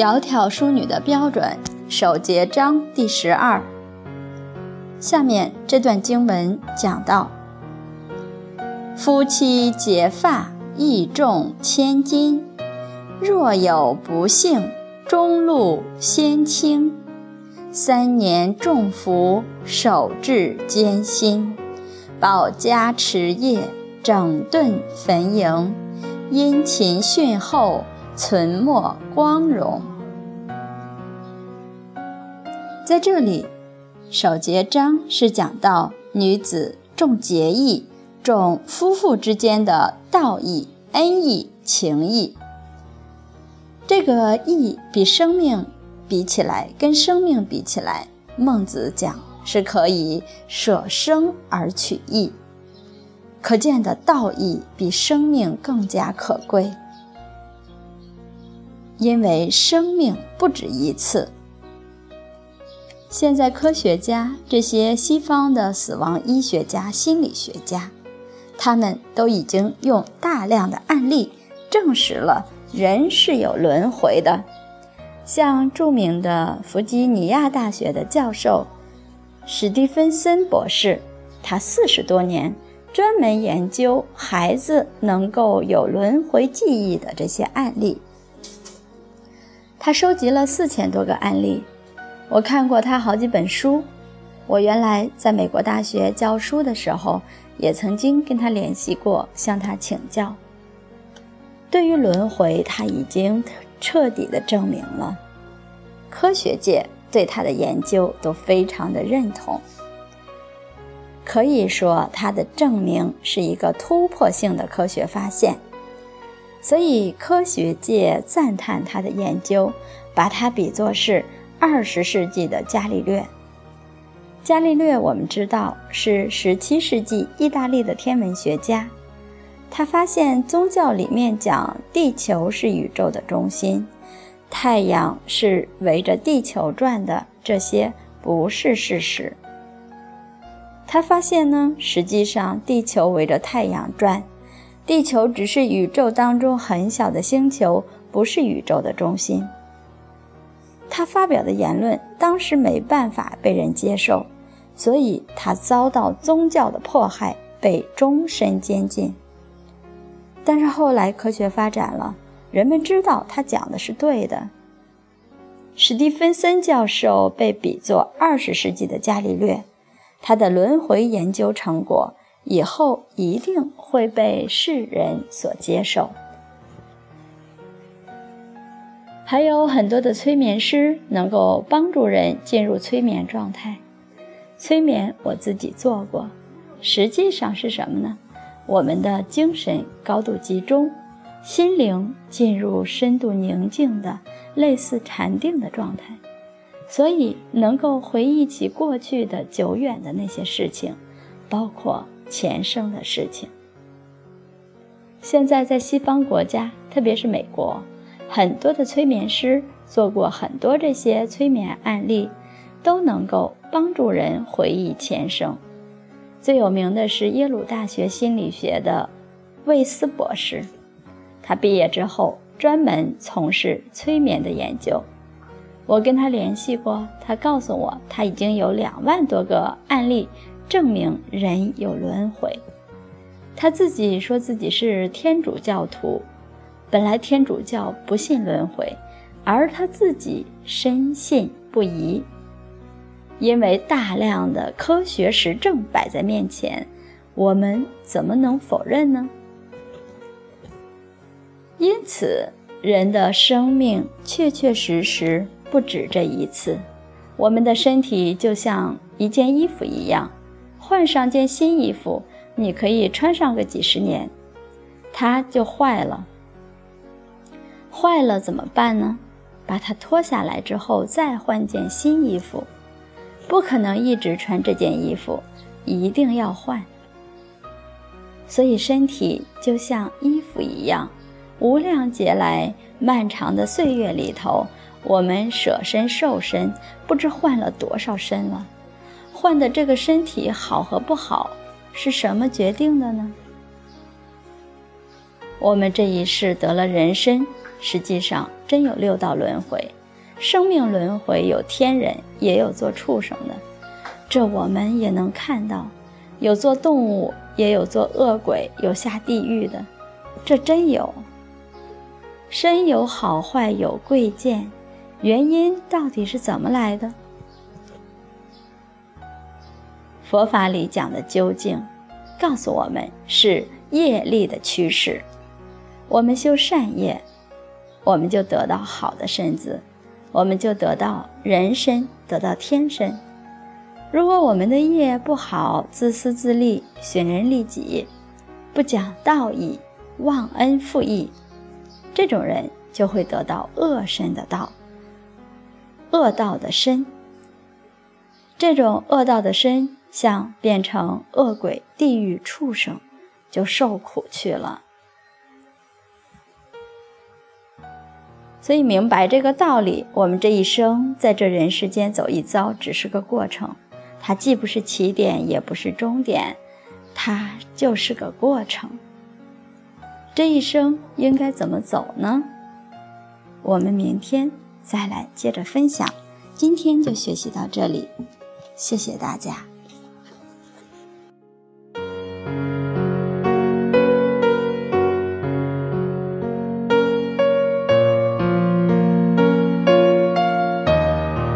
窈窕淑女的标准，首节章第十二。下面这段经文讲到：夫妻结发，义重千金；若有不幸，中路先轻。三年重福，守志艰辛；保家持业，整顿坟茔，殷勤训后。存没光荣，在这里，首节章是讲到女子重节义，重夫妇之间的道义、恩义、情义。这个义比生命比起来，跟生命比起来，孟子讲是可以舍生而取义，可见的道义比生命更加可贵。因为生命不止一次。现在科学家，这些西方的死亡医学家、心理学家，他们都已经用大量的案例证实了人是有轮回的。像著名的弗吉尼亚大学的教授史蒂芬森博士，他四十多年专门研究孩子能够有轮回记忆的这些案例。他收集了四千多个案例，我看过他好几本书。我原来在美国大学教书的时候，也曾经跟他联系过，向他请教。对于轮回，他已经彻底的证明了，科学界对他的研究都非常的认同。可以说，他的证明是一个突破性的科学发现。所以，科学界赞叹他的研究，把他比作是二十世纪的伽利略。伽利略，我们知道是十七世纪意大利的天文学家。他发现宗教里面讲地球是宇宙的中心，太阳是围着地球转的，这些不是事实。他发现呢，实际上地球围着太阳转。地球只是宇宙当中很小的星球，不是宇宙的中心。他发表的言论当时没办法被人接受，所以他遭到宗教的迫害，被终身监禁。但是后来科学发展了，人们知道他讲的是对的。史蒂芬森教授被比作二十世纪的伽利略，他的轮回研究成果。以后一定会被世人所接受。还有很多的催眠师能够帮助人进入催眠状态。催眠我自己做过，实际上是什么呢？我们的精神高度集中，心灵进入深度宁静的类似禅定的状态，所以能够回忆起过去的久远的那些事情，包括。前生的事情。现在在西方国家，特别是美国，很多的催眠师做过很多这些催眠案例，都能够帮助人回忆前生。最有名的是耶鲁大学心理学的魏斯博士，他毕业之后专门从事催眠的研究。我跟他联系过，他告诉我他已经有两万多个案例。证明人有轮回，他自己说自己是天主教徒，本来天主教不信轮回，而他自己深信不疑，因为大量的科学实证摆在面前，我们怎么能否认呢？因此，人的生命确确实实不止这一次，我们的身体就像一件衣服一样。换上件新衣服，你可以穿上个几十年，它就坏了。坏了怎么办呢？把它脱下来之后再换件新衣服，不可能一直穿这件衣服，一定要换。所以身体就像衣服一样，无量劫来漫长的岁月里头，我们舍身受身，不知换了多少身了。换的这个身体好和不好，是什么决定的呢？我们这一世得了人身，实际上真有六道轮回，生命轮回有天人，也有做畜生的，这我们也能看到，有做动物，也有做恶鬼，有下地狱的，这真有。身有好坏有贵贱，原因到底是怎么来的？佛法里讲的究竟，告诉我们是业力的趋势。我们修善业，我们就得到好的身子，我们就得到人身，得到天身。如果我们的业不好，自私自利，损人利己，不讲道义，忘恩负义。这种人就会得到恶身的道，恶道的身。这种恶道的身，像变成恶鬼、地狱、畜生，就受苦去了。所以明白这个道理，我们这一生在这人世间走一遭，只是个过程，它既不是起点，也不是终点，它就是个过程。这一生应该怎么走呢？我们明天再来接着分享。今天就学习到这里，谢谢大家。